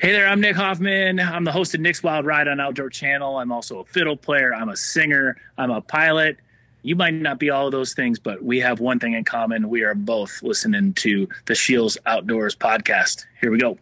Hey there, I'm Nick Hoffman. I'm the host of Nick's Wild Ride on Outdoor Channel. I'm also a fiddle player. I'm a singer. I'm a pilot. You might not be all of those things, but we have one thing in common. We are both listening to the Scheels Outdoors podcast. Here we go.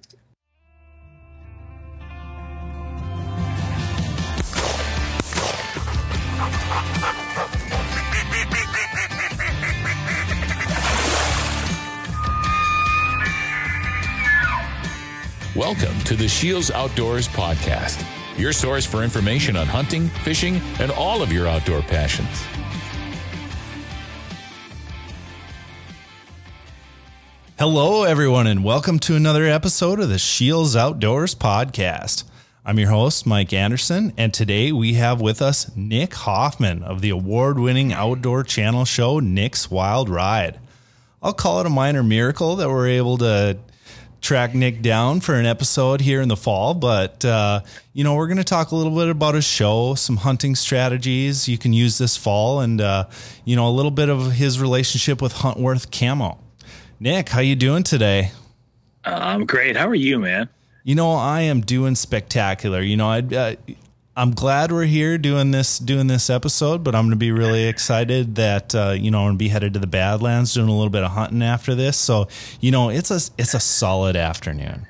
Welcome to the Scheels Outdoors Podcast, your source for information on hunting, fishing, and all of your outdoor passions. Hello, everyone, and welcome to another episode of the Scheels Outdoors Podcast. I'm your host, Mike Anderson, and today we have with us Nick Hoffman of the award winning outdoor channel show Nick's Wild Ride. I'll call it a minor miracle that we're able to track Nick down for an episode here in the fall, but uh, you know we're going to talk a little bit about his show, some hunting strategies you can use this fall, and uh, you know a little bit of his relationship with Huntworth Camo. Nick, how you doing today? I'm great. How are you, man? You know I am doing spectacular. You know I. Uh, I'm glad we're here doing this doing this episode, but I'm going to be really excited that uh, you know I'm going to be headed to the Badlands doing a little bit of hunting after this. So you know it's a it's a solid afternoon.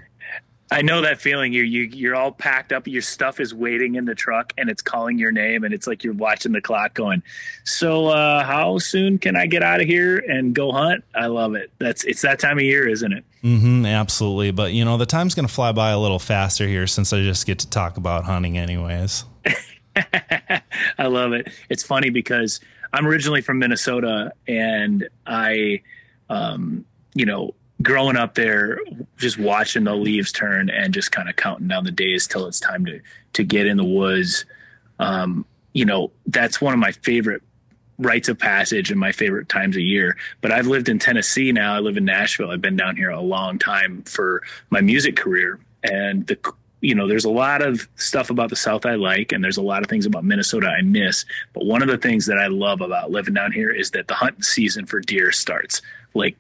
I know that feeling. You you you're all packed up. Your stuff is waiting in the truck, and it's calling your name, and it's like you're watching the clock, going. So uh, how soon can I get out of here and go hunt? I love it. That's it's that time of year, isn't it? Mm-hmm, absolutely. But you know, the time's going to fly by a little faster here since I just get to talk about hunting, anyways. I love it. It's funny because I'm originally from Minnesota, and I, um, you know, growing up there, just watching the leaves turn and just kind of counting down the days till it's time to to get in the woods. Um, you know, that's one of my favorite rites of passage and my favorite times of year. But I've lived in Tennessee now. I live in Nashville. I've been down here a long time for my music career. And the you know, there's a lot of stuff about the South I like, and there's a lot of things about Minnesota I miss. But one of the things that I love about living down here is that the hunt season for deer starts like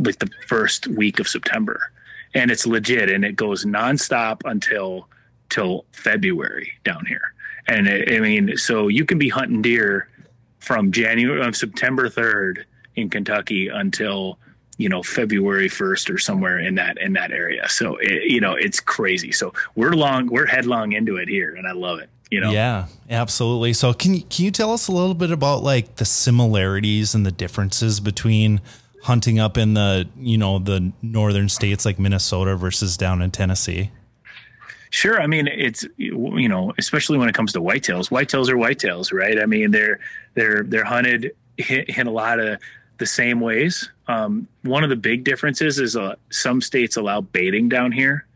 like the first week of September, and it's legit, and it goes nonstop until till February down here. And it, I mean, so you can be hunting deer from January of uh, September 3rd in Kentucky until you know February 1st or somewhere in that in that area. So it, you know it's crazy. So we're long we're headlong into it here, and I love it. You know? Yeah, absolutely. So can you can you tell us a little bit about like the similarities and the differences between hunting up in the you know the northern states like Minnesota versus down in Tennessee? Sure. I mean, it's you know, especially when it comes to whitetails. Whitetails are whitetails, right? I mean, they're they're they're hunted in a lot of the same ways. Um, one of the big differences is uh, some states allow baiting down here,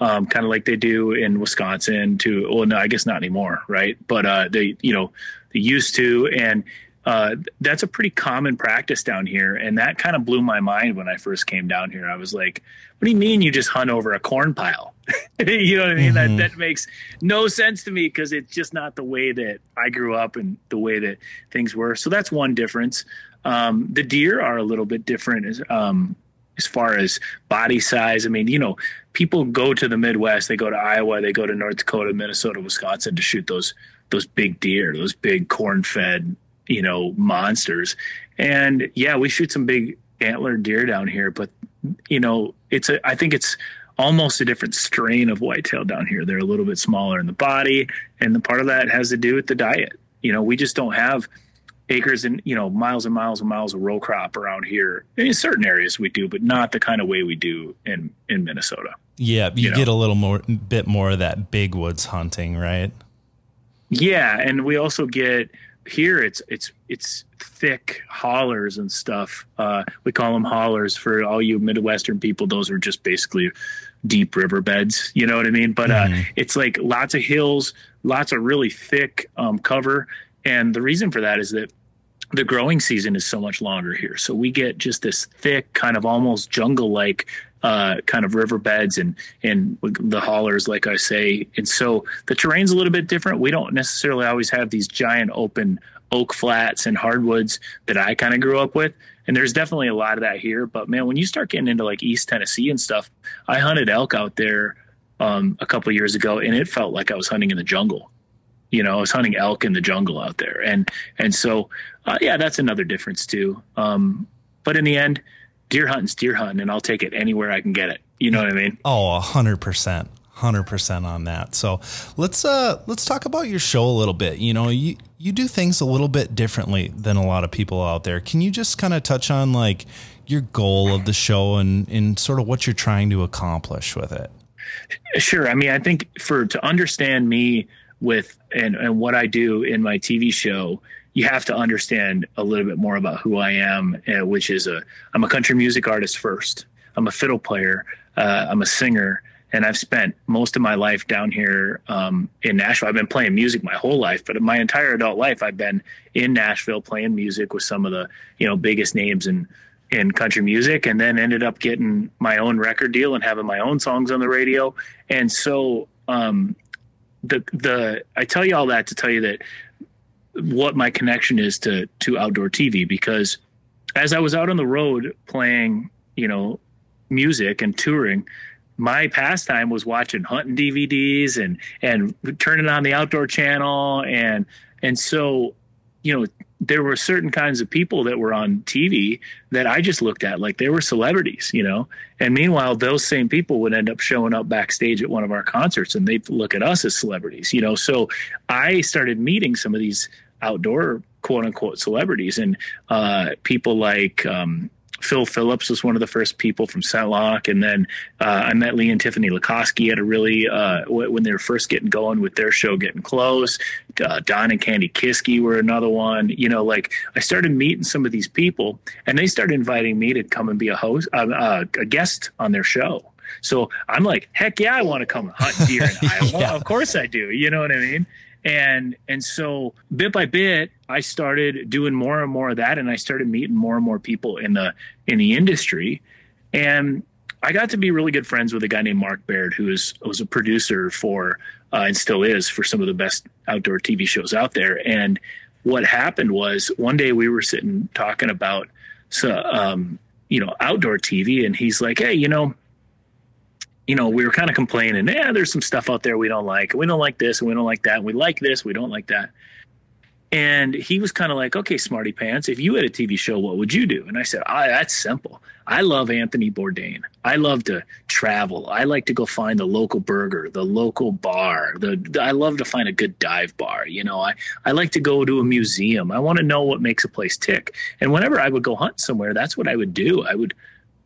um, kind of like they do in Wisconsin. To well, no, I guess not anymore, right? But uh, they you know they used to, and uh, that's a pretty common practice down here. And that kind of blew my mind when I first came down here. I was like, what do you mean you just hunt over a corn pile? you know what I mean? Mm-hmm. That, that makes no sense to me because it's just not the way that I grew up and the way that things were. So that's one difference. Um, the deer are a little bit different as, um, as far as body size. I mean, you know, people go to the Midwest, they go to Iowa, they go to North Dakota, Minnesota, Wisconsin to shoot those those big deer, those big corn fed you know monsters. And yeah we shoot some big antler deer down here but you know it's a i think it's almost a different strain of whitetail down here. They're a little bit smaller in the body and the part of that has to do with the diet. You know we just don't have acres and you know miles and miles and miles of row crop around here. In certain areas we do but not the kind of way we do in in minnesota. Yeah you, you know? get a little more bit more of that big woods hunting right? Yeah and we also get here it's it's it's thick hollers and stuff. Uh, we call them hollers for all you Midwestern people. Those are just basically deep riverbeds. You know what I mean? But uh, mm-hmm. it's like lots of hills, lots of really thick um, cover, and the reason for that is that the growing season is so much longer here. So we get just this thick, kind of almost jungle like uh, kind of riverbeds and and the hollers, like I say. And so the terrain's a little bit different. We don't necessarily always have these giant open oak flats and hardwoods that I kind of grew up with. And there's definitely a lot of that here. But man, when you start getting into like East Tennessee and stuff, I hunted elk out there um, a couple years ago, and it felt like I was hunting in the jungle. You know, I was hunting elk in the jungle out there, and and so uh, yeah, that's another difference too. Um, but in the end, deer hunting's deer hunting, and I'll take it anywhere I can get it. You know what I mean? Oh, a hundred percent. 100% on that. So let's uh let's talk about your show a little bit. You know, you you do things a little bit differently than a lot of people out there. Can you just kind of touch on like your goal of the show and and sort of what you're trying to accomplish with it? Sure. I mean, I think for to understand me with and and what I do in my TV show, you have to understand a little bit more about who I am, uh, which is a I'm a country music artist first. I'm a fiddle player. Uh, I'm a singer and I've spent most of my life down here um, in Nashville. I've been playing music my whole life, but my entire adult life, I've been in Nashville playing music with some of the you know biggest names in in country music, and then ended up getting my own record deal and having my own songs on the radio. And so um, the the I tell you all that to tell you that what my connection is to to outdoor TV because as I was out on the road playing, you know, music and touring my pastime was watching hunting DVDs and and turning on the outdoor channel and and so you know there were certain kinds of people that were on TV that I just looked at like they were celebrities, you know. And meanwhile, those same people would end up showing up backstage at one of our concerts and they'd look at us as celebrities, you know. So I started meeting some of these outdoor quote unquote celebrities and uh, people like um, Phil Phillips was one of the first people from ScentLok, and then uh, I met Lee and Tiffany Lakosky at a really uh, when they were first getting going with their show, getting close. Uh, Don and Kandi Kisky were another one. You know, like I started meeting some of these people, and they started inviting me to come and be a host, uh, uh, a guest on their show. So I'm like, heck yeah, I want to come hunt deer in Iowa. yeah. Of course I do. You know what I mean? And and so bit by bit i started doing more and more of that and i started meeting more and more people in the in the industry. And i got to be really good friends with a guy named mark baird who is was a producer for uh, and still is for some of the best outdoor tv shows out there. And what happened was one day we were sitting talking about so um, you know outdoor tv and he's like hey you know you know, we were kind of complaining, yeah, there's some stuff out there we don't like. We don't like this and we don't like that. We like this, we don't like that. And he was kind of like, okay, smarty pants, if you had a TV show, what would you do? And I said, oh, that's simple. I love Anthony Bourdain. I love to travel. I like to go find the local burger, the local bar. The I love to find a good dive bar. You know, I, I like to go to a museum. I want to know what makes a place tick. And whenever I would go hunt somewhere, that's what I would do. I would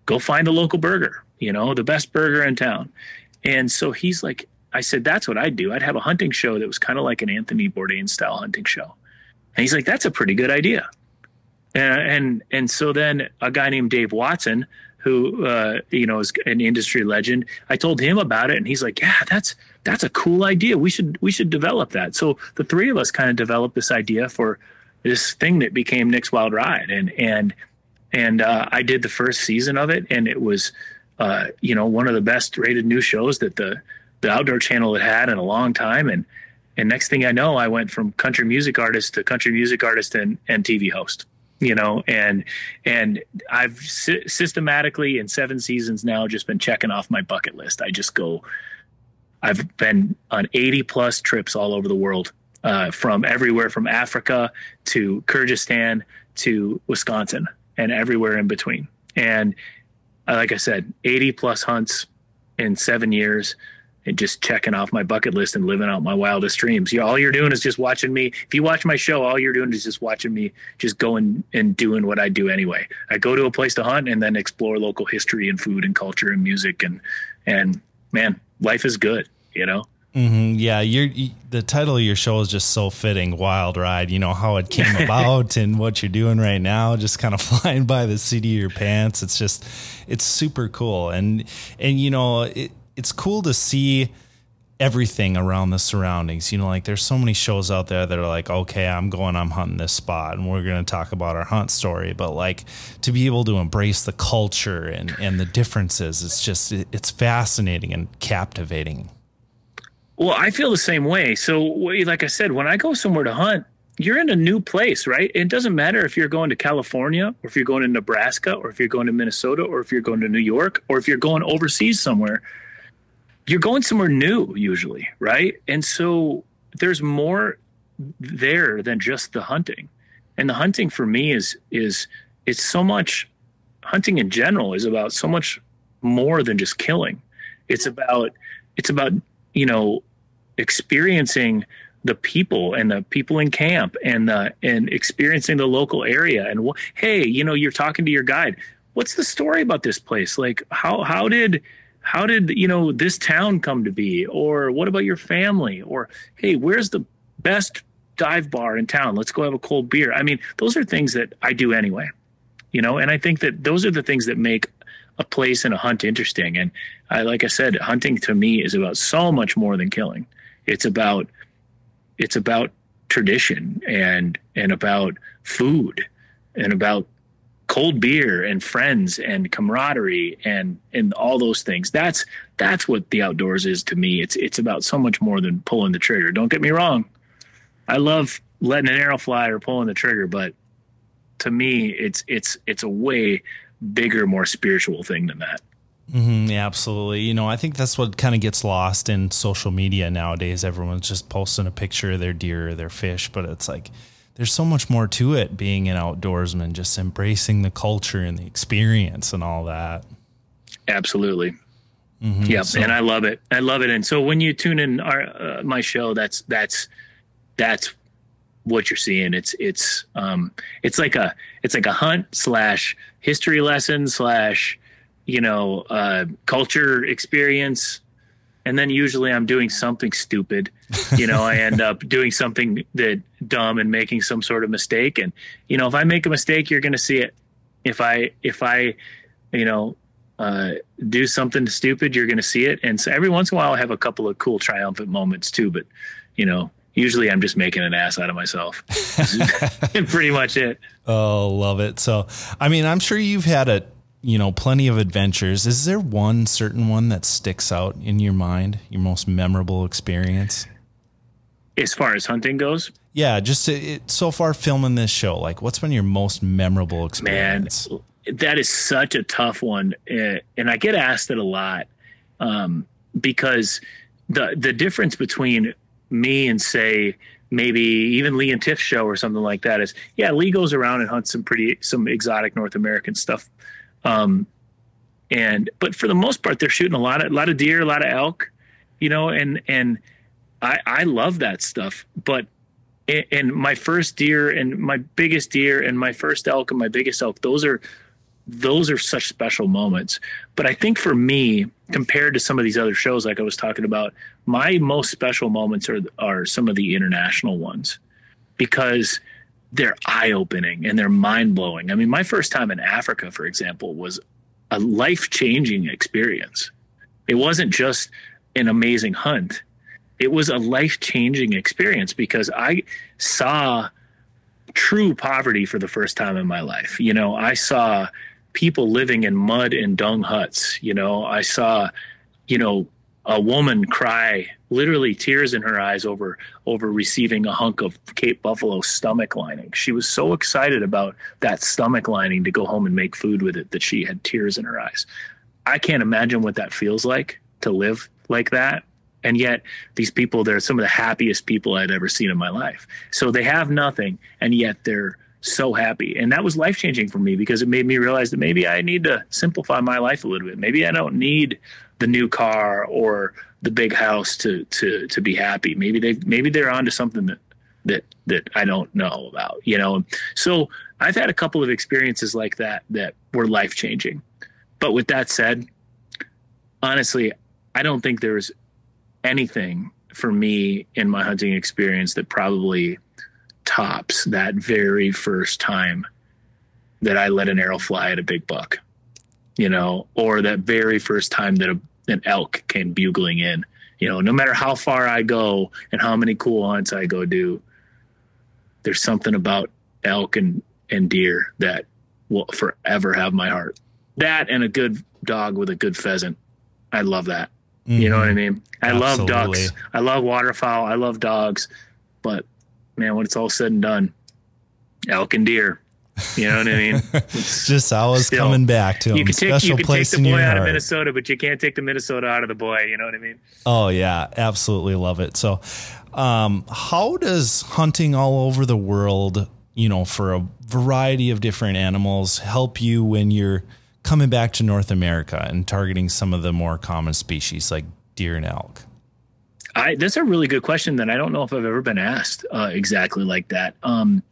go find a local burger you know, the best burger in town. And so he's like, I said, that's what I'd do. I'd have a hunting show that was kind of like an Anthony Bourdain style hunting show. And he's like, that's a pretty good idea. And, and, and so then a guy named Dave Watson, who, uh, you know, is an industry legend, I told him about it and he's like, yeah, that's, that's a cool idea. We should, we should develop that. So the three of us kind of developed this idea for this thing that became Nick's Wild Ride. And, and, and, uh, I did the first season of it and it was, uh, you know, one of the best rated new shows that the the Outdoor Channel had had in a long time. And and next thing I know, I went from country music artist to country music artist and, and TV host. You know, and and I've sy- systematically in seven seasons now just been checking off my bucket list. I just go. I've been on 80 plus trips all over the world, uh, from everywhere from Africa to Kyrgyzstan to Wisconsin and everywhere in between. And Uh, like I said, 80 plus hunts in seven years and just checking off my bucket list and living out my wildest dreams. You all you're doing is just watching me. If you watch my show, all you're doing is just watching me just going and doing what I do anyway. I go to a place to hunt and then explore local history and food and culture and music and and man, life is good, you know. Mm-hmm. Yeah, you, the title of your show is just so fitting. Wild Ride. You know how it came about and what you're doing right now. Just kind of flying by the seat of your pants. It's just, it's super cool. And and you know, it, it's cool to see everything around the surroundings. You know, like there's so many shows out there that are like, okay, I'm going, I'm hunting this spot, and we're going to talk about our hunt story. But like to be able to embrace the culture and and the differences, it's just it's fascinating and captivating. Well, I feel the same way. So, like I said, when I go somewhere to hunt, you're in a new place, right? It doesn't matter if you're going to California or if you're going to Nebraska or if you're going to Minnesota or if you're going to New York or if you're going overseas somewhere. you're going somewhere new usually, right? And so there's more there than just the hunting. And the hunting for me is is it's so much hunting in general is about so much more than just killing. It's about it's about, you know, experiencing the people and the people in camp and the and experiencing the local area and hey, you know, you're talking to your guide. What's the story about this place? Like how how did how did you know this town come to be? Or what about your family? Or hey where's the best dive bar in town? Let's go have a cold beer. I mean those are things that i do anyway you know? And i think that those are the things that make a place and a hunt interesting. And I, like i said hunting to me is about so much more than killing it's about it's about tradition and and about food and about cold beer and friends and camaraderie and and all those things. That's that's what the outdoors is to me. It's it's about so much more than pulling the trigger. Don't get me wrong. I love letting an arrow fly or pulling the trigger, but to me it's it's it's a way bigger, more spiritual thing than that. Mm-hmm, yeah, absolutely. You know, I think that's what kind of gets lost in social media nowadays. Everyone's just posting a picture of their deer or their fish, but it's like there's so much more to it being an outdoorsman, just embracing the culture and the experience and all that. Absolutely. Mm-hmm. Yeah, so, and I love it. I love it. And so when you tune in our uh, my show, that's that's that's what you're seeing. It's it's um it's like a it's like a hunt slash history lesson slash you know uh, culture experience and then usually I'm doing something stupid. You know, I end up doing something that dumb and making some sort of mistake. And you know, if I make a mistake, you're going to see it. If I if I, you know, uh, do something stupid, you're going to see it. And so every once in a while, I have a couple of cool triumphant moments too. But you know, usually I'm just making an ass out of myself. pretty much it. Oh, love it. So, I mean, I'm sure you've had a you know, plenty of adventures. Is there one certain one that sticks out in your mind, your most memorable experience? As far as hunting goes? Yeah, just it, so far filming this show, like what's been your most memorable experience? Man, that is such a tough one. Eh, and I get asked it a lot um, because the the difference between me and say maybe even Lee and Tiff show or something like that is yeah, Lee goes around and hunts some pretty some exotic North American stuff um, and but for the most part, they're shooting a lot of a lot of deer, a lot of elk, you know, and and I I love that stuff. But and my first deer and my biggest deer and my first elk and my biggest elk, those are those are such special moments. But I think for me, compared to some of these other shows, like I was talking about, my most special moments are are some of the international ones because they're eye opening and they're mind blowing. I mean, my first time in Africa, for example, was a life changing experience. It wasn't just an amazing hunt, it was a life changing experience because I saw true poverty for the first time in my life. You know, I saw people living in mud and dung huts. You know, I saw, you know, a woman cry literally tears in her eyes over over receiving a hunk of Cape Buffalo stomach lining. She was so excited about that stomach lining to go home and make food with it that she had tears in her eyes. I can't imagine what that feels like to live like that. And yet these people they're some of the happiest people I'd ever seen in my life. So they have nothing and yet they're so happy. And that was life changing for me because it made me realize that maybe I need to simplify my life a little bit. Maybe I don't need the new car or the big house to to to be happy. Maybe they maybe they're onto something that that that I don't know about, you know. So I've had a couple of experiences like that that were life changing. But with that said, honestly, I don't think there's anything for me in my hunting experience that probably tops that very first time that I let an arrow fly at a big buck, you know, or that very first time that a, an elk came bugling in. You know, no matter how far I go and how many cool hunts I go do, there's something about elk and, and deer that will forever have my heart. That and a good dog with a good pheasant. I love that. Mm-hmm. You know what I mean? I Absolutely. love ducks. I love waterfowl. I love dogs. But man, when it's all said and done, elk and deer. You know what I mean? It's just always still, coming back to him. You can take, Special you can take the boy out heart. of Minnesota, but you can't take the Minnesota out of the boy. You know what I mean? Oh yeah, absolutely love it. So, um, how does hunting all over the world, you know, for a variety of different animals, help you when you're coming back to North America and targeting some of the more common species like deer and elk? I, that's a really good question that I don't know if I've ever been asked uh, exactly like that. Um,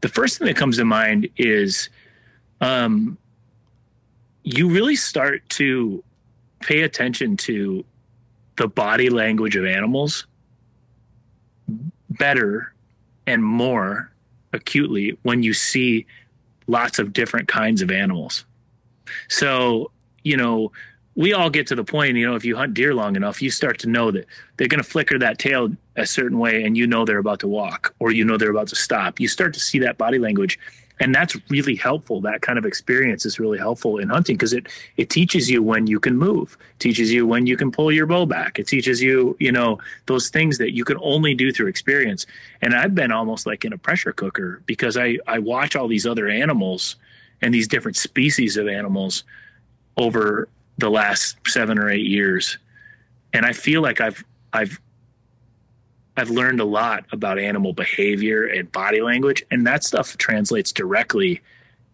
the first thing that comes to mind is um, you really start to pay attention to the body language of animals better and more acutely when you see lots of different kinds of animals. So, you know, we all get to the point, you know, if you hunt deer long enough, you start to know that they're going to flicker that tail a certain way and you know they're about to walk or you know they're about to stop. You start to see that body language. And that's really helpful. That kind of experience is really helpful in hunting because it it teaches you when you can move, teaches you when you can pull your bow back. It teaches you, you know, those things that you can only do through experience. And I've been almost like in a pressure cooker because I I watch all these other animals and these different species of animals over the last seven or eight years, and I feel like I've I've I've learned a lot about animal behavior and body language, and that stuff translates directly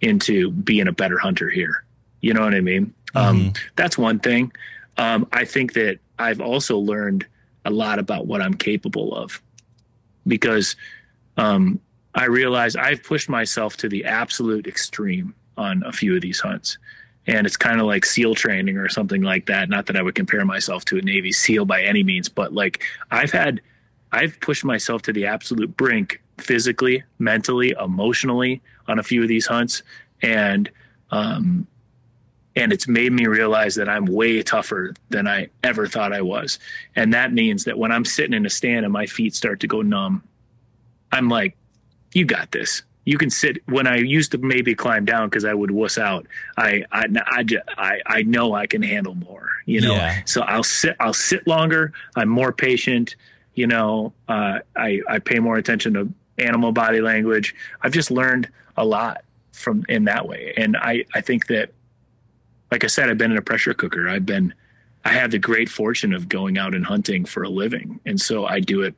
into being a better hunter here. You know what I mean? Um, mm-hmm. Um, that's one thing. Um, I think that I've also learned a lot about what I'm capable of because um, I realize I've pushed myself to the absolute extreme on a few of these hunts and it's kind of like SEAL training or something like that. Not that I would compare myself to a Navy SEAL by any means, but like I've had, I've pushed myself to the absolute brink physically, mentally, emotionally on a few of these hunts, and um, and it's made me realize that I'm way tougher than I ever thought I was, and that means that when I'm sitting in a stand and my feet start to go numb, I'm like, "You got this." You can sit when I used to maybe climb down because I would wuss out. I, I, I, I, I know I can handle more, you know, yeah. so I'll sit, I'll sit longer. I'm more patient, you know, uh, I, I pay more attention to animal body language. I've just learned a lot from in that way. And I, I think that, like I said, I've been in a pressure cooker. I've been, I have the great fortune of going out and hunting for a living. And so I do it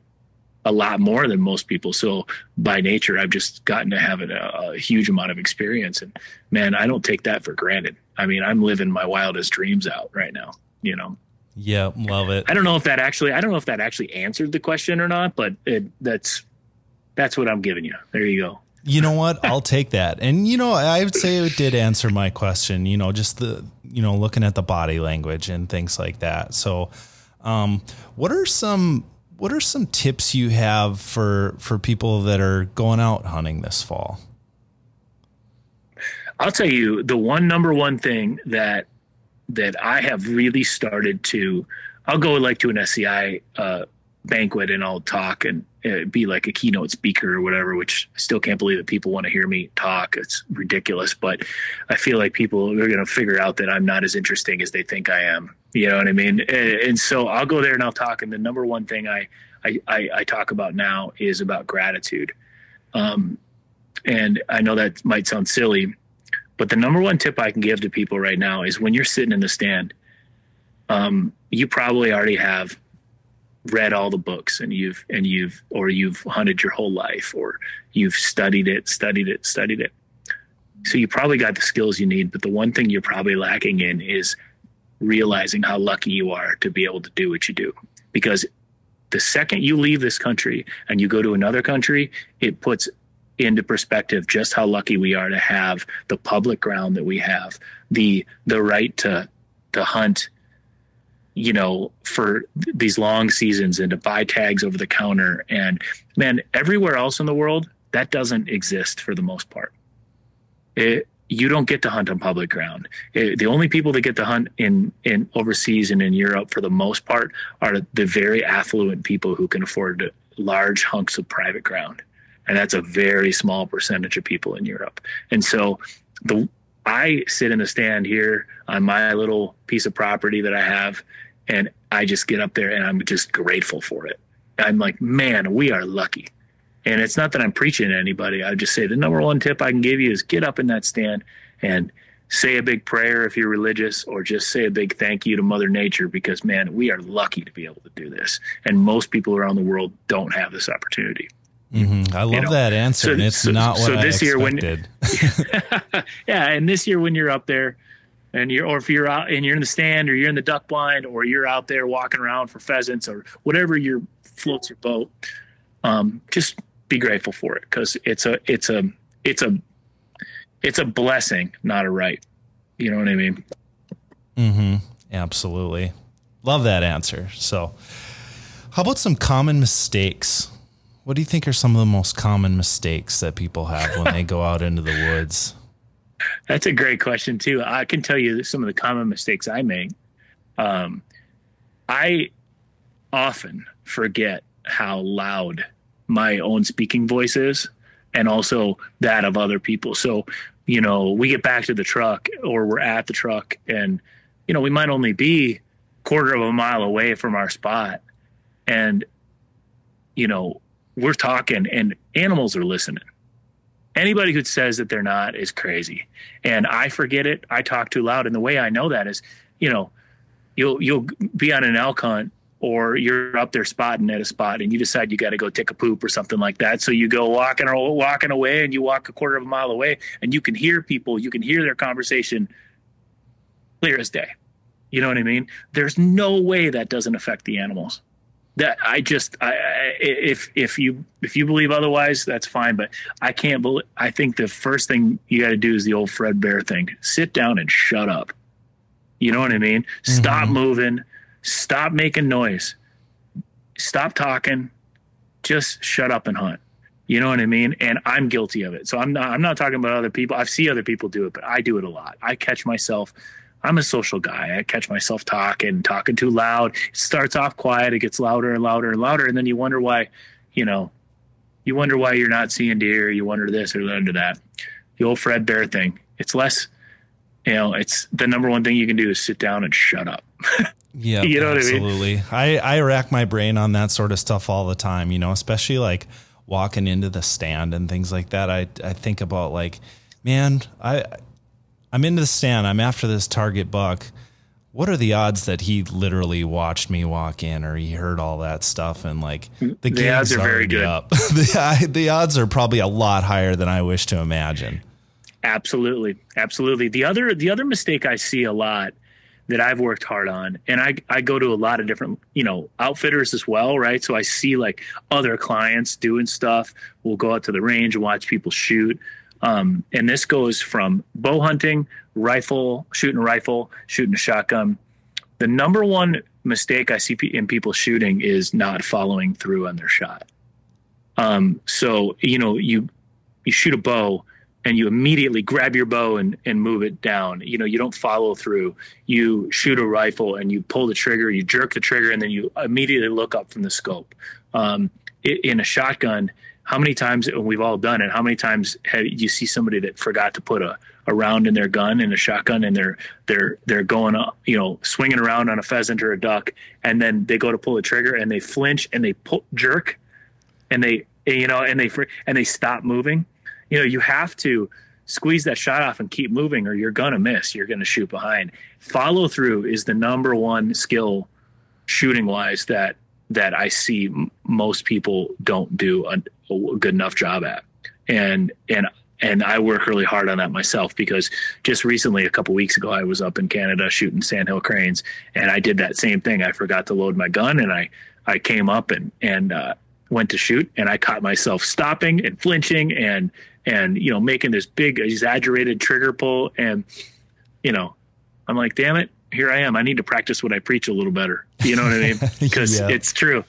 a lot more than most people. So by nature, I've just gotten to have a, a, huge amount of experience. And man, I don't take that for granted. I mean, I'm living my wildest dreams out right now, you know? Yeah, love it. I don't know if that actually, I don't know if that actually answered the question or not, but it, that's, that's what I'm giving you. There you go. You know what? I'll take that. And you know, I would say it did answer my question, you know, just the, you know, looking at the body language and things like that. So, um, what are some what are some tips you have for for people that are going out hunting this fall? I'll tell you the one number one thing that that I have really started to. I'll go like to an SCI uh, banquet and I'll talk and be like a keynote speaker or whatever. Which I still can't believe that people want to hear me talk. It's ridiculous, but I feel like people are going to figure out that I'm not as interesting as they think I am. You know what I mean? And, and so I'll go there and I'll talk. And the number one thing I I, I, I talk about now is about gratitude. Um, and I know that might sound silly, but the number one tip I can give to people right now is when you're sitting in the stand, um, you probably already have read all the books and you've and you've or you've hunted your whole life or you've studied it, studied it, studied it. So you probably got the skills you need, but the one thing you're probably lacking in is realizing how lucky you are to be able to do what you do. Because the second you leave this country and you go to another country, it puts into perspective just how lucky we are to have the public ground that we have, the the right to to hunt, you know, for these long seasons and to buy tags over the counter. And man, everywhere else in the world, that doesn't exist for the most part. It, you don't get to hunt on public ground. It, the only people that get to hunt in in overseas and in Europe for the most part are the very affluent people who can afford large hunks of private ground, and that's a very small percentage of people in Europe. And so the I sit in the stand here on my little piece of property that I have, and I just get up there and I'm just grateful for it. I'm like, man, we are lucky And it's not that I'm preaching to anybody. I just say the number one tip I can give you is get up in that stand and say a big prayer if you're religious, or just say a big thank you to Mother Nature because, man, we are lucky to be able to do this. And most people around the world don't have this opportunity. Mm-hmm. I love you know? that answer. So, and it's so, not what so this I expected. Year when, yeah, and this year when you're up there, and you're or if you're out and you're in the stand or you're in the duck blind or you're out there walking around for pheasants or whatever your floats your boat, um, just be grateful for it because it's a it's a it's a it's a blessing, not a right. You know what I mean? Mm-hmm. Absolutely. Love that answer. So, how about some common mistakes? What do you think are some of the most common mistakes that people have when they go out into the woods? That's a great question too. I can tell you some of the common mistakes I make. Um, I often forget how loud my own speaking voice is and also that of other people. So, you know, we get back to the truck or we're at the truck and, you know, we might only be quarter of a mile away from our spot. And, you know, we're talking and animals are listening. Anybody who says that they're not is crazy. And I forget it. I talk too loud. And the way I know that is, you know, you'll you'll be on an elk hunt or you're up there spotting at a spot and you decide you got to go take a poop or something like that. So you go walking or walking away and you walk a quarter of a mile away and you can hear people, you can hear their conversation clear as day. You know what I mean? There's no way that doesn't affect the animals. That I just, I, if if you if you believe otherwise, that's fine. But I can't believe. I think the first thing you got to do is the old Fred Bear thing: sit down and shut up. You know what I mean? Mm-hmm. Stop moving Stop making noise. Stop talking. Just shut up and hunt. You know what I mean? And I'm guilty of it. So I'm not I'm not talking about other people. I see other people do it, but I do it a lot. I catch myself I'm a social guy. I catch myself talking, talking too loud. It starts off quiet, it gets louder and louder and louder, and then you wonder why, you know, you wonder why you're not seeing deer. You wonder this or under that. The old Fred Bear thing. It's less, you know, it's the number one thing you can do is sit down and shut up. Yeah, you know absolutely. what I mean. I I rack my brain on that sort of stuff all the time. You know, especially like walking into the stand and things like that. I I think about like, man, I I'm into the stand. I'm after this target buck. What are the odds that he literally watched me walk in or he heard all that stuff and like the, the odds are very good. Up. the, the odds are probably a lot higher than I wish to imagine. Absolutely, absolutely. The other the other mistake I see a lot that I've worked hard on. And I, I go to a lot of different, you know, outfitters as well, right? So I see like other clients doing stuff. We'll go out to the range and watch people shoot. Um, and this goes from bow hunting, rifle, shooting rifle, shooting a shotgun. The number one mistake I see in people shooting is not following through on their shot. Um, so, you know, you, you shoot a bow and you immediately grab your bow and, and move it down. You know, you don't follow through. You shoot a rifle and you pull the trigger, you jerk the trigger, and then you immediately look up from the scope. Um, in a shotgun, how many times, and we've all done it, how many times have you see somebody that forgot to put a, a round in their gun and a shotgun and they're they're they're going up, you know, swinging around on a pheasant or a duck, and then they go to pull the trigger and they flinch and they pull jerk, and they you know and they and they stop moving you know, you have to squeeze that shot off and keep moving or you're to miss. You're to shoot behind. Follow through is the number one skill shooting wise that that I see most people don't do a, good enough job at. And and and I work really hard on that myself because just recently, a couple weeks ago, I was up in Canada shooting sandhill cranes, and I did that same thing. I forgot to load my gun, and I I came up and and uh, went to shoot, and I caught myself stopping and flinching and and you know making this big exaggerated trigger pull and you know i'm like damn it here i am i need to practice what i preach a little better you know what i mean because yeah. it's true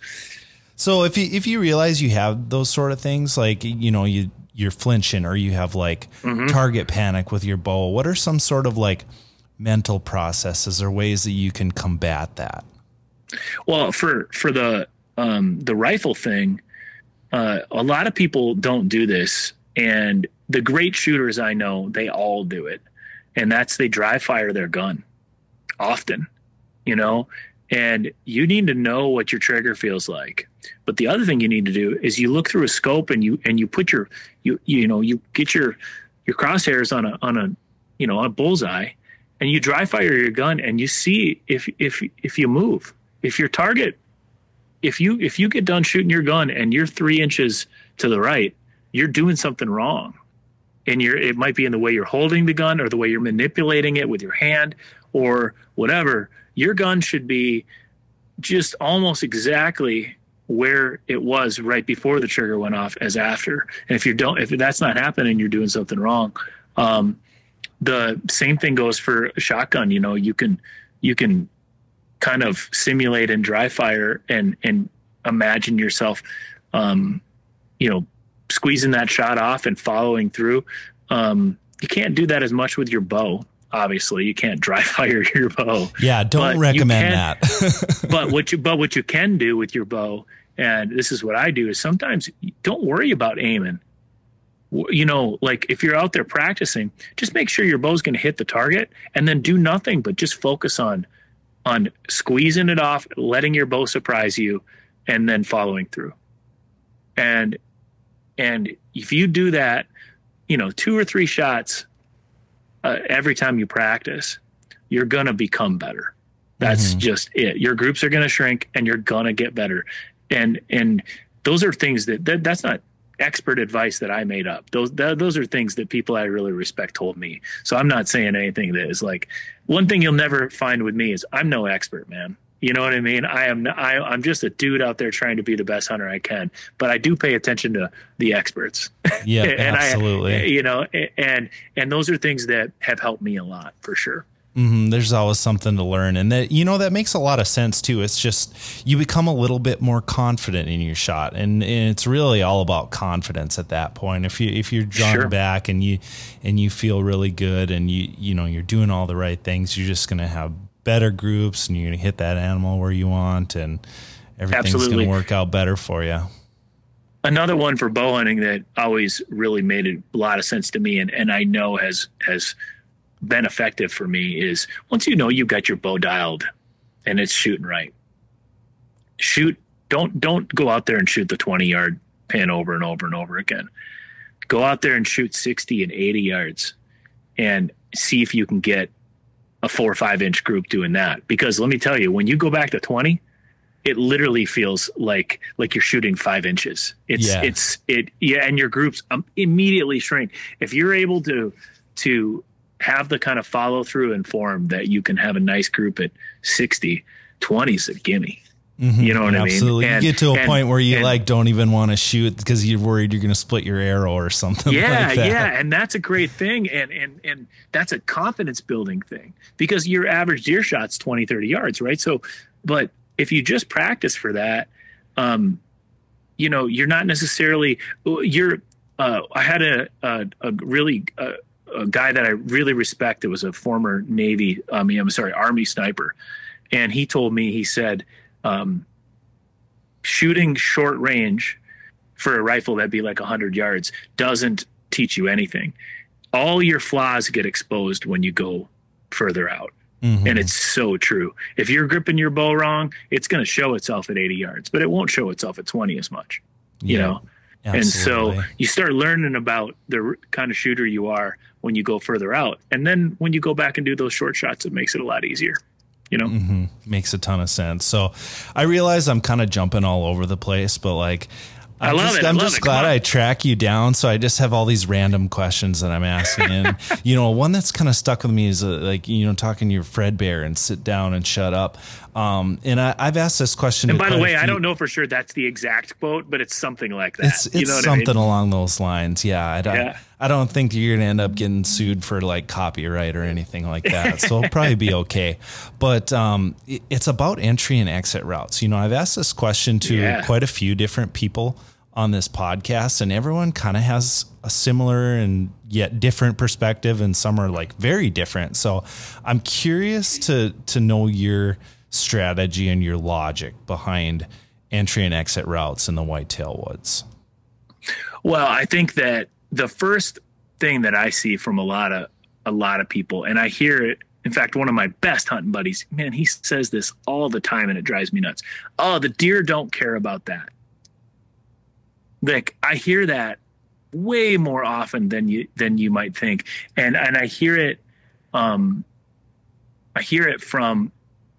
so if you if you realize you have those sort of things like you know you you're flinching or you have like mm-hmm. target panic with your bow what are some sort of like mental processes or ways that you can combat that well for for the um the rifle thing uh, a lot of people don't do this and the great shooters I know, they all do it. And that's they dry fire their gun often, you know, and you need to know what your trigger feels like. But the other thing you need to do is you look through a scope and you and you put your you you know you get your your crosshairs on a on a you know on a bullseye, and you dry fire your gun and you see if if if you move if your target if you if you get done shooting your gun and you're three inches to the right, you're doing something wrong. And you're it might be in the way you're holding the gun or the way you're manipulating it with your hand or whatever. Your gun should be just almost exactly where it was right before the trigger went off as after. And if you don't if that's not happening, you're doing something wrong. Um, the same thing goes for a shotgun. You know, you can you can kind of simulate and dry fire and and imagine yourself um, you know squeezing that shot off and following through um, you can't do that as much with your bow obviously you can't dry fire your bow. Yeah don't But recommend can- that. But what you but what you can do with your bow and this is what i do is sometimes don't worry about aiming. You know like if you're out there practicing just make sure your bow's going to hit the target and then do nothing but just focus on on squeezing it off letting your bow surprise you and then following through. And and if you do that you know two or three shots uh, every time you practice you're going to become better that's just it your groups are going to shrink and you're going to get better and and those are things that, that that's not expert advice that I made up. Those th- those are things that people I really respect told me. So I'm not saying anything that is like one thing you'll never find with me is I'm no expert, man. You know what I mean? I am I, I'm just a dude out there trying to be the best hunter I can, but I do pay attention to the experts. yeah and absolutely I, you know, and and those are things that have helped me a lot for sure. hmm There's always something to learn, and that you know that makes a lot of sense too. It's just you become a little bit more confident in your shot, and, and it's really all about confidence at that point. If you if you're drawn Sure. back and you and you feel really good, and you you know you're doing all the right things, you're just gonna have better groups, and you're gonna hit that animal where you want, and everything's Absolutely. gonna work out better for you. another one for bow hunting that always really made a lot of sense to me and, and I know has has been effective for me is once you know you've got your bow dialed and it's shooting right. Shoot don't don't go out there and shoot the 20 yard pin over and over and over again. Go out there and shoot 60 and 80 yards and see if you can get a four or five inch group doing that. Because let me tell you, when you go back to 20, it literally feels like like you're shooting five inches. It's Yeah. it's it yeah, and your groups um, immediately shrink. If you're able to to have the kind of follow through and form that you can have a nice group at 60, 20 is a gimme. You know what I mean? Absolutely. And- you get to a and- point where you and- like don't even want to shoot because you're worried you're going to split your arrow or something. yeah like that. yeah and that's a great thing and and and that's a confidence building thing because your average deer shot's 20 30 yards right so but if you just practice for that um you know you're not necessarily you're uh i had a a, a really uh, a guy that i really respect that was a former navy i mean i'm sorry army sniper and he told me he said um shooting short range for a rifle that'd be like 100 yards doesn't teach you anything. All your flaws get exposed when you go further out. Mhm. And it's so true. If you're gripping your bow wrong, it's going to show itself at 80 yards, but it won't show itself at 20 as much, you Yeah, know? And so you start learning about the kind of shooter you are when you go further out. And then when you go back and do those short shots, it makes it a lot easier, you know? Mm-hmm. makes a ton of sense. So I realize I'm kind of jumping all over the place, but like I I'm love just, it. I'm just it. Glad. I track you down. So I just have all these random questions that I'm asking. And, you know, one that's kind of stuck with me is uh, like, you know, talking to your Fred Bear and sit down and shut up. Um, and I, I've asked this question. And by the way, I don't know for sure that's the exact quote, but it's something like that. It's, it's you know something I mean? along those lines. Yeah. I don't, Yeah. I don't think you're going to end up getting sued for like copyright or anything like that. So it'll probably be okay. But um, it- it's about entry and exit routes. You know, I've asked this question to Yeah. quite a few different people on this podcast, and everyone kind of has a similar and yet different perspective, and some are like very different. So I'm curious to to know your strategy and your logic behind entry and exit routes in the whitetail woods. Well, I think that the first thing that I see from a lot of a lot of people, and I hear it In fact, one of my best hunting buddies, man, he says this all the time and it drives me nuts. Oh, the deer don't care about that. Like I hear that way more often than you than you might think. And and I hear it um I hear it from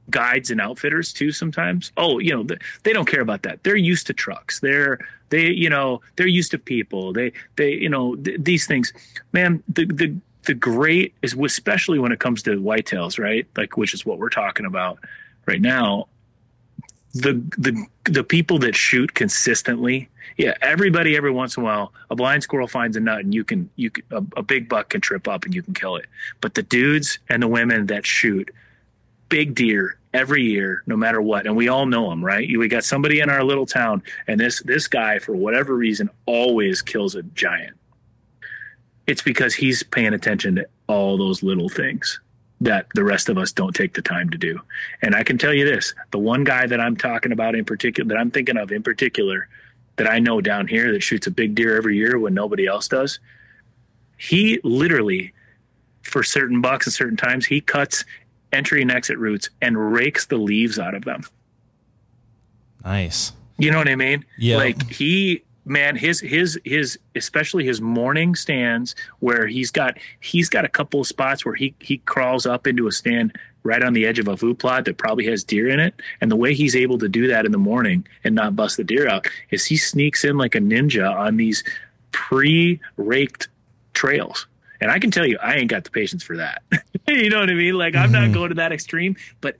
guides and outfitters too sometimes. Oh, you know, they don't care about that. They're used to trucks. They're they you know, they're used to people. They they you know, th- these things. Man, the the the great is especially when it comes to whitetails, right? Like which is what we're talking about right now. The the the people that shoot consistently, yeah, everybody every once in a while, a blind squirrel finds a nut and you can you can, a, a big buck can trip up and you can kill it. But the dudes and the women that shoot big deer every year, no matter what, and we all know them, right? We got somebody in our little town, and this this guy, for whatever reason, always kills a giant it's because he's paying attention to all those little things that the rest of us don't take the time to do. And I can tell you this, the one guy that I'm talking about in particular that I'm thinking of in particular that I know down here that shoots a big deer every year when nobody else does, he literally for certain bucks and certain times he cuts entry and exit routes and rakes the leaves out of them. Nice. You know what I mean? Yeah. Like he man his his his especially his morning stands where he's got he's got a couple of spots where he he crawls up into a stand right on the edge of a food plot that probably has deer in it and the way he's able to do that in the morning and not bust the deer out is he sneaks in like a ninja on these pre-raked trails and I can tell you I ain't got the patience for that you know what I mean like I'm mm-hmm. not going to that extreme but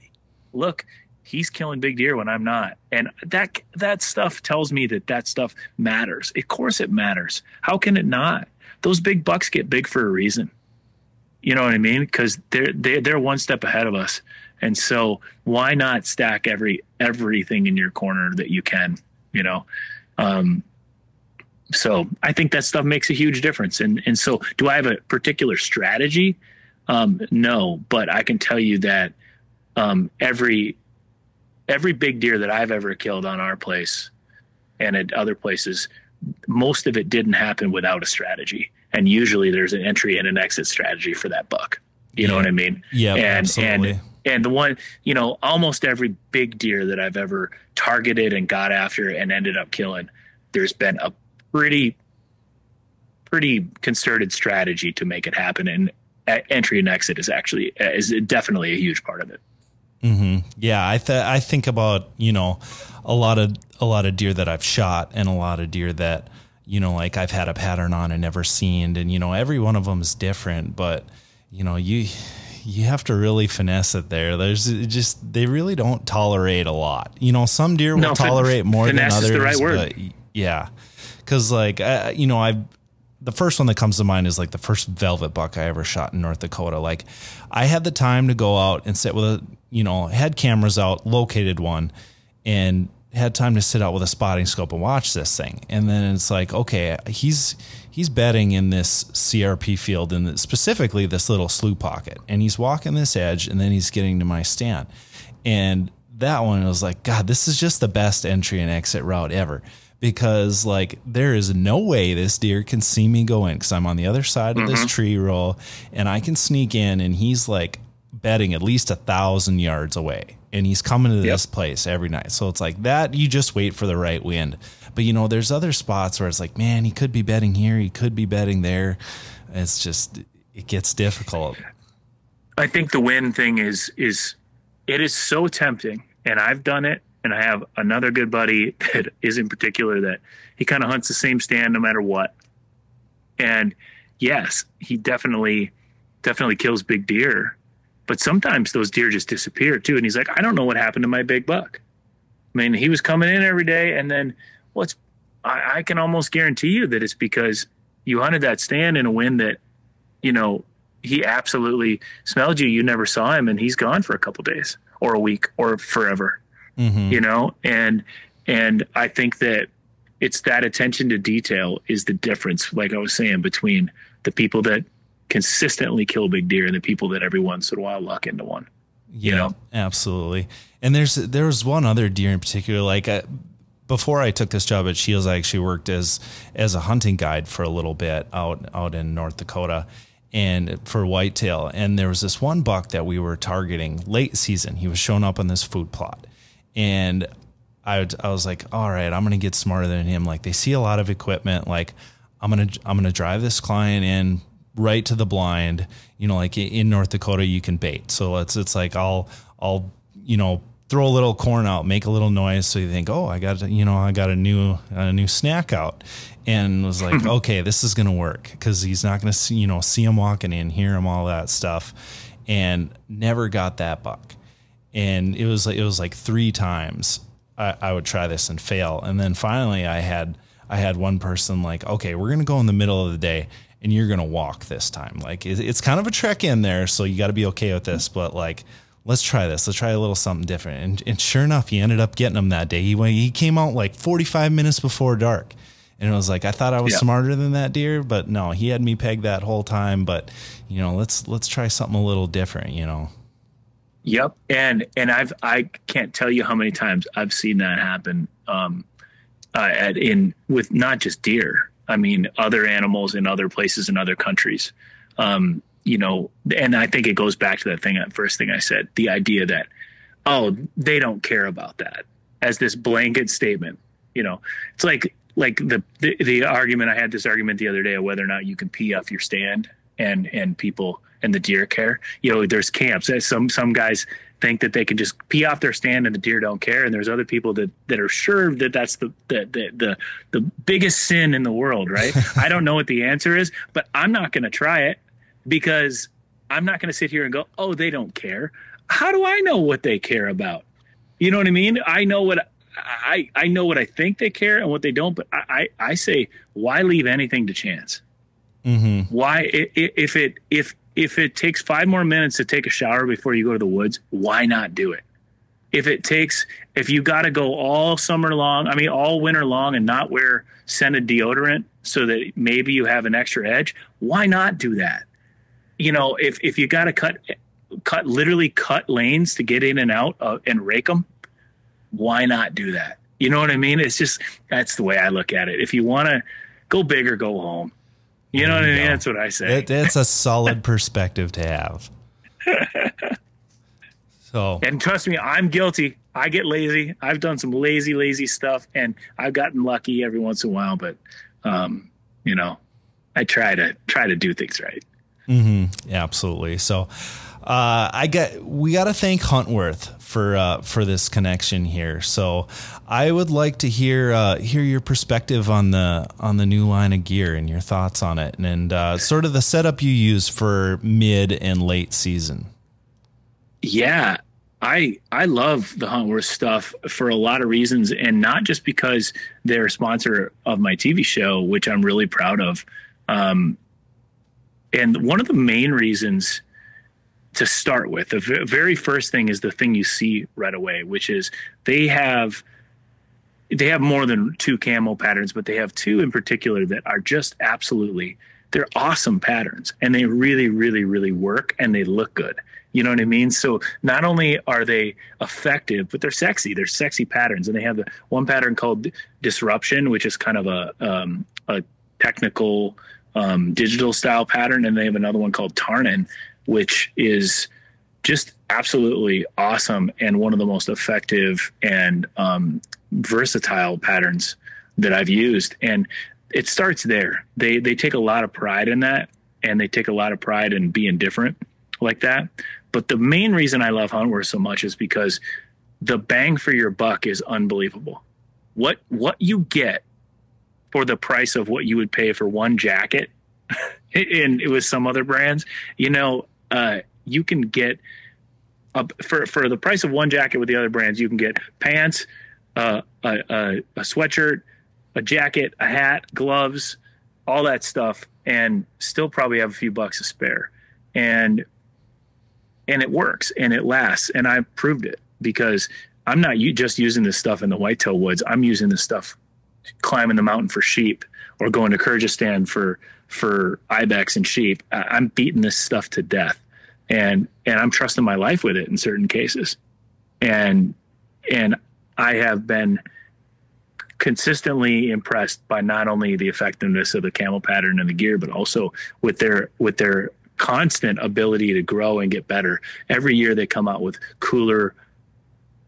look he's killing big deer when I'm not. And that that stuff tells me that that stuff matters. Of course it matters. How can it not? Those big bucks get big for a reason. You know what I mean? Because they're they, they're one step ahead of us. And so why not stack every everything in your corner that you can, you know? Um, so I think that stuff makes a huge difference. And and so do I have a particular strategy? Um, no, but I can tell you that um, every every big deer that I've ever killed on our place and at other places, most of it didn't happen without a strategy. And usually there's an entry and an exit strategy for that buck. You yeah. know what I mean? Yeah. And absolutely. and and the one, you know, almost every big deer that I've ever targeted and got after and ended up killing, there's been a pretty pretty concerted strategy to make it happen and entry and exit is actually is definitely a huge part of it. Mm-hmm. Yeah, I th- I think about you know a lot of a lot of deer that I've shot and a lot of deer that you know like I've had a pattern on and never seen, and you know every one of them is different, but you know you you have to really finesse it there. There's just they really don't tolerate a lot. You know, some deer will no, tolerate more than others. Is the right. But yeah, because like you know I've the first one that comes to mind is like the first velvet buck I ever shot in North Dakota. Like I had the time to go out and sit with a you know, had cameras out, located one, and had time to sit out with a spotting scope and watch this thing. And then it's like, okay, he's he's bedding in this CRP field and specifically this little slough pocket, and he's walking this edge, and then he's getting to my stand, and that one was like, God, this is just the best entry and exit route ever. Because like there is no way this deer can see me go in because I'm on the other side of mm-hmm. this tree roll and I can sneak in and he's like bedding at least a thousand yards away and he's coming to this place every night. So it's like that you just wait for the right wind. But you know, there's other spots where it's like, man, he could be bedding here, he could be bedding there. It's just it gets difficult. I think the wind thing is is it is so tempting and I've done it and I have another good buddy that is in particular that he kind of hunts the same stand no matter what. And yes, he definitely definitely kills big deer but sometimes those deer just disappear too. And he's like, I don't know what happened to my big buck. I mean, he was coming in every day, and then what's I, I can almost guarantee you that it's because you hunted that stand in a wind that, you know, he absolutely smelled you. You never saw him, and he's gone for a couple days or a week or forever. Mm-hmm. You know, and and I think that it's that attention to detail is the difference. Like I was saying, between the people that consistently kill big deer and the people that every once in a while luck into one. Yeah, you know? absolutely. And there's there was one other deer in particular. Like uh, before I took this job at Scheels, I actually worked as as a hunting guide for a little bit out out in North Dakota. and for whitetail. And there was this one buck that we were targeting late season. He was showing up on this food plot. And I, would, I was like, all right, I'm going to get smarter than him. Like they see a lot of equipment. Like I'm going to, I'm going to drive this client in right to the blind, you know, like in North Dakota, you can bait. So it's, it's like, I'll, I'll, you know, throw a little corn out, make a little noise. So you think, oh, I got, you know, I got a new, a new snack out and was like, okay, this is going to work because he's not going to see, you know, see him walking in, hear him, all that stuff, and never got that buck. And it was like it was like three times I, I would try this and fail, and then finally I had I had one person like, okay, we're going to go in the middle of the day. And you're gonna walk this time. Like it's kind of a trek in there, so you got to be okay with this. But like, let's try this. Let's try a little something different. And, and sure enough, he ended up getting him that day. He went, he came out like 45 minutes before dark, and it was like I thought I was yeah. smarter than that deer, but no, he had me pegged that whole time. But you know, let's let's try something a little different. You know. Yep, and and I've I can't tell you how many times I've seen that happen. Um, uh, at in with not just deer. I mean, other animals in other places in other countries. Um, you know, and I think it goes back to that thing, that first thing I said, the idea that, oh, they don't care about that as this blanket statement. You know, it's like like the, the, the argument I had this argument the other day of whether or not you can pee off your stand and and people and the deer care. You know, there's camps. Some some guys think that they can just pee off their stand and the deer don't care, and there's other people that that are sure that that's the the the the, the biggest sin in the world. Right? I don't know what the answer is, but I'm not going to try it because I'm not going to sit here and go, oh, they don't care. How do I know what they care about? You know what I mean? I know what I, I know what I think they care and what they don't, but I, I, I say, why leave anything to chance? Mm-hmm. Why, if it, if, if it takes five more minutes to take a shower before you go to the woods, why not do it? If it takes, if you got to go all summer long, I mean, all winter long and not wear scented deodorant so that maybe you have an extra edge, why not do that? You know, if, if you got to cut, cut, literally cut lanes to get in and out uh, and rake them, why not do that? You know what I mean? It's just that's the way I look at it. If you want to go big or go home, you know what I mean? Go. That's what I say. It, it's a solid perspective to have. so, and trust me, I'm guilty. I get lazy. I've done some lazy, lazy stuff, and I've gotten lucky every once in a while. But, um, you know, I try to try to do things right. Mm-hmm. Absolutely. So, uh, I get we got to thank Huntworth for uh, for this connection here. So I would like to hear uh, hear your perspective on the on the new line of gear and your thoughts on it, and, and uh, sort of the setup you use for mid and late season. Yeah, I I love the Huntworth stuff for a lot of reasons, and not just because they're a sponsor of my TV show, which I'm really proud of. Um, and one of the main reasons to start with. The very first thing is the thing you see right away, which is they have they have more than two camo patterns, but they have two in particular that are just absolutely they're awesome patterns and they really really really work and they look good. You know what I mean? So not only are they effective, but they're sexy. They're sexy patterns, and they have the one pattern called Disruption, which is kind of a um, a technical um, digital style pattern, and they have another one called Tarnen, which is just absolutely awesome and one of the most effective and um, versatile patterns that I've used. And it starts there. They they take a lot of pride in that, and they take a lot of pride in being different like that. But the main reason I love Huntworth so much is because the bang for your buck is unbelievable. What what you get for the price of what you would pay for one jacket, and it was some other brands, you know, uh, you can get a, for for the price of one jacket with the other brands, you can get pants, uh, a, a, a sweatshirt, a jacket, a hat, gloves, all that stuff, and still probably have a few bucks to spare. And and it works and it lasts. And I proved it because I'm not you just using this stuff in the whitetail woods. I'm using this stuff climbing the mountain for sheep or going to Kyrgyzstan for for ibex and sheep, I'm beating this stuff to death, and and I'm trusting my life with it in certain cases, and and I have been consistently impressed by not only the effectiveness of the camo pattern and the gear, but also with their with their constant ability to grow and get better. Every year they come out with cooler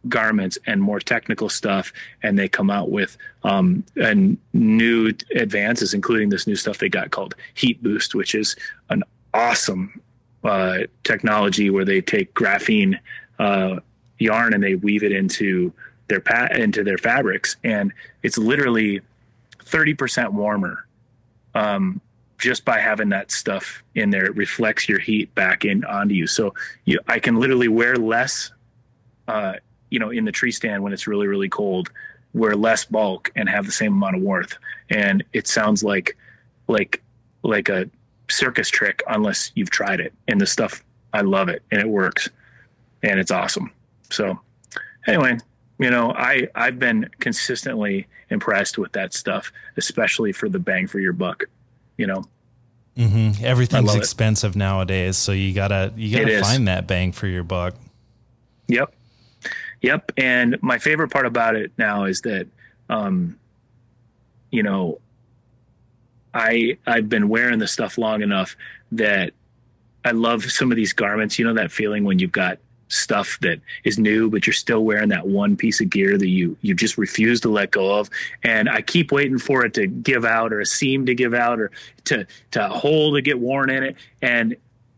garments and more technical stuff, and they come out with um, and new advances, including this new stuff they got called Heat Boost, which is an awesome uh, technology where they take graphene uh, yarn and they weave it into their pat into their fabrics, and it's literally thirty percent warmer. Um, just by having that stuff in there, it reflects your heat back in onto you. So you, I can literally wear less uh, you know in the tree stand when it's really really cold wear less bulk and have the same amount of warmth. And it sounds like like like a circus trick unless you've tried it. And the stuff i love it and it works and it's awesome. So anyway you know i i've been consistently impressed with that stuff especially for the bang for your buck you know? Mm-hmm. everything's expensive it. nowadays so you gotta you gotta find that bang for your buck. Yep Yep. And my favorite part about it now is that, um, you know, I I've been wearing the stuff long enough that I love some of these garments. You know that feeling when you've got stuff that is new, but you're still wearing that one piece of gear that you you just refuse to let go of. And I keep waiting for it to give out, or a seam to give out, or to to hole to get worn in it. And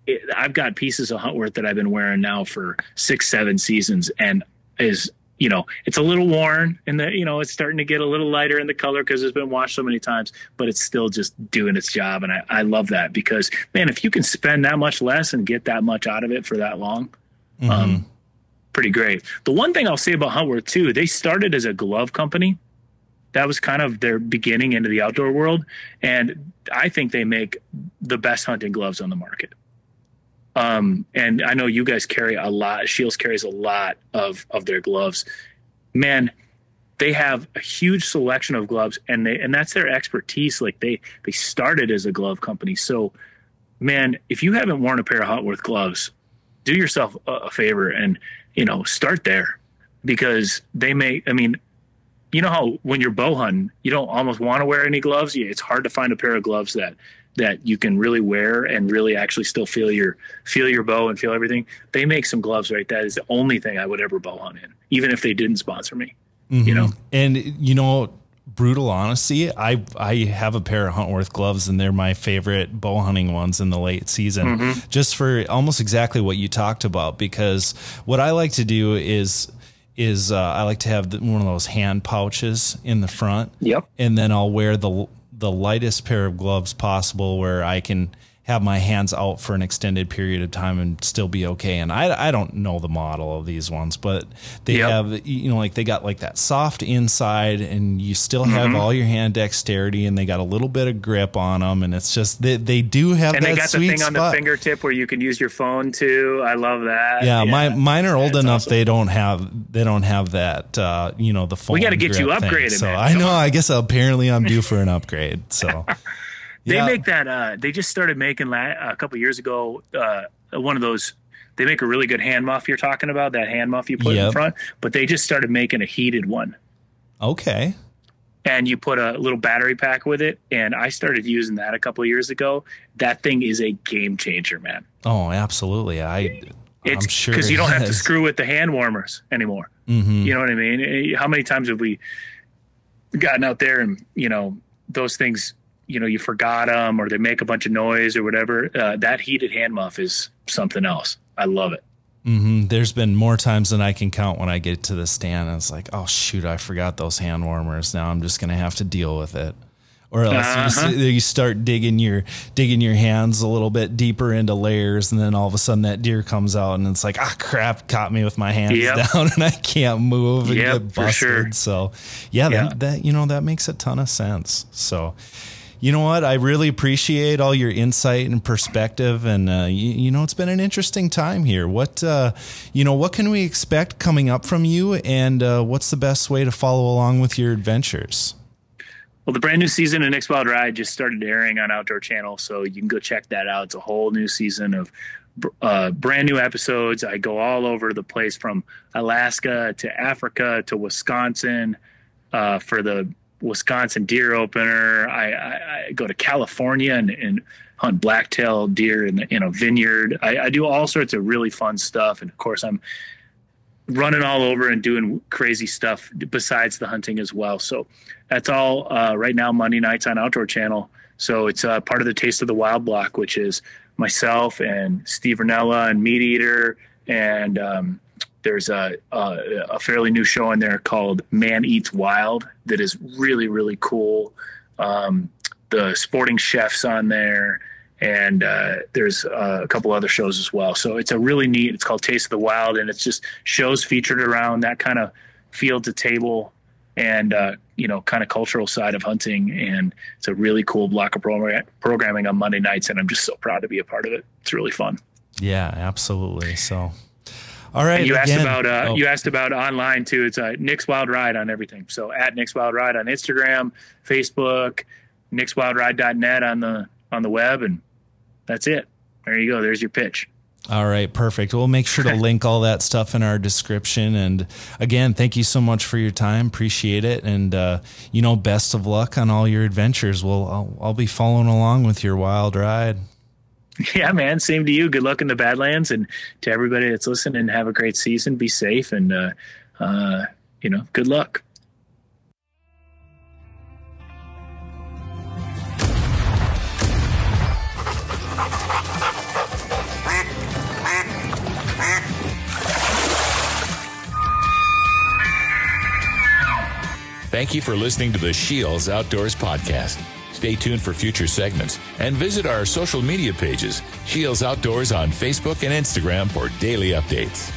it, I've got pieces of Huntworth that I've been wearing now for six, seven seasons, and is you know it's a little worn and the you know it's starting to get a little lighter in the color because it's been washed so many times but it's still just doing its job. And I, I love that because man if you can spend that much less and get that much out of it for that long mm-hmm. um pretty great. The one thing i'll say about huntworth too they started as a glove company. That was kind of their beginning into the outdoor world. And i think they make the best hunting gloves on the market um, and I know you guys carry a lot. Scheels carries a lot of of their gloves. Man, they have a huge selection of gloves, and they and that's their expertise. Like they they started as a glove company. So, man, if you haven't worn a pair of Huntworth gloves, do yourself a, favor and you know start there because they may. I mean, you know how when you're bow hunting, you don't almost want to wear any gloves. Yeah, it's hard to find a pair of gloves that that you can really wear and really actually still feel your feel your bow and feel everything. They make some gloves, right? That is the only thing I would ever bow hunt in, even if they didn't sponsor me. Mm-hmm. You know, and you know, brutal honesty, I I have a pair of Huntworth gloves and they're my favorite bow hunting ones in the late season. Mm-hmm. Just for almost exactly what you talked about, because what I like to do is is uh, I like to have the, one of those hand pouches in the front. Yep. And then I'll wear the the lightest pair of gloves possible where I can have my hands out for an extended period of time and still be okay. And I, I don't know the model of these ones, but they yep. have, you know, like they got like that soft inside and you still have mm-hmm. all your hand dexterity and they got a little bit of grip on them. And it's just, they, they do have and they got the thing spot. on the fingertip where you can use your phone too. I love that. Yeah. yeah. My, mine are old That's enough. Awesome. They don't have, they don't have that, uh, you know, the phone. We got to get you upgraded. Thing. So man. I know, I guess apparently I'm due for an upgrade. So. They yeah. make that. Uh, they just started making la- a couple years ago. Uh, one of those. They make a really good hand muff. You're talking about that hand muff you put yep. in front, but they just started making a heated one. Okay. And you put a little battery pack with it, and I started using that a couple years ago. That thing is a game changer, man. Oh, absolutely. I. It's I'm sure because you don't have to screw with the hand warmers anymore. Mm-hmm. You know what I mean? Eh, how many times have we gotten out there and you know those things you know you forgot them or they make a bunch of noise or whatever uh, that heated hand muff is something else i love it mm-hmm. there's been more times than i can count when i get to the stand and it's like oh shoot i forgot those hand warmers now i'm just gonna have to deal with it or else uh-huh. you, you, start digging your digging your hands a little bit deeper into layers, and then all of a sudden that deer comes out, and it's like ah crap, caught me with my hands yep. down, and I can't move and yep, get busted. Sure. So yeah, yeah. That, that you know that makes a ton of sense. So you know what? I really appreciate all your insight and perspective, and uh, you, you, know, it's been an interesting time here. What uh, you know, what can we expect coming up from you, and uh, what's the best way to follow along with your adventures? Well, the brand new season of Nick's Wild Ride just started airing on Outdoor Channel, so you can go check that out. It's a whole new season of uh, brand new episodes. I go all over the place from Alaska to Africa to Wisconsin uh, for the Wisconsin deer opener. I, I, I go to California and, and hunt blacktail deer in, in a vineyard. I, I do all sorts of really fun stuff. And of course, I'm running all over and doing crazy stuff besides the hunting as well. So that's all uh, right now Monday nights on Outdoor Channel. So it's uh, part of the Taste of the Wild block, which is myself and Steve Rinella and MeatEater. And um, there's a, a, a, fairly new show in there called Man Eats Wild that is really, really cool. Um, the sporting chefs on there and uh, there's uh, a couple other shows as well. So it's a really neat. It's called Taste of the Wild, and it's just shows featured around that kind of field to table and uh, you know kind of cultural side of hunting. And it's a really cool block of programming on Monday nights, and I'm just so proud to be a part of it. It's really fun. Yeah, absolutely. So. All right. And you again, asked about uh, oh. you asked about online too. It's uh, Nick's Wild Ride on everything. So at Nick's Wild Ride on Instagram, Facebook, nickswildride.net on the on the web, and that's it. There you go. There's your pitch. All right, perfect. We'll make sure to link all that stuff in our description. And again, thank you so much for your time. Appreciate it. And uh, you know, best of luck on all your adventures. Well, I'll, I'll be following along with your wild ride. Yeah, man. Same to you. Good luck in the Badlands, and to everybody that's listening. Have a great season. Be safe, and uh, uh, you know, good luck. Thank you for listening to the Scheels Outdoors Podcast. Stay tuned for future segments and visit our social media pages, Scheels Outdoors on Facebook and Instagram for daily updates.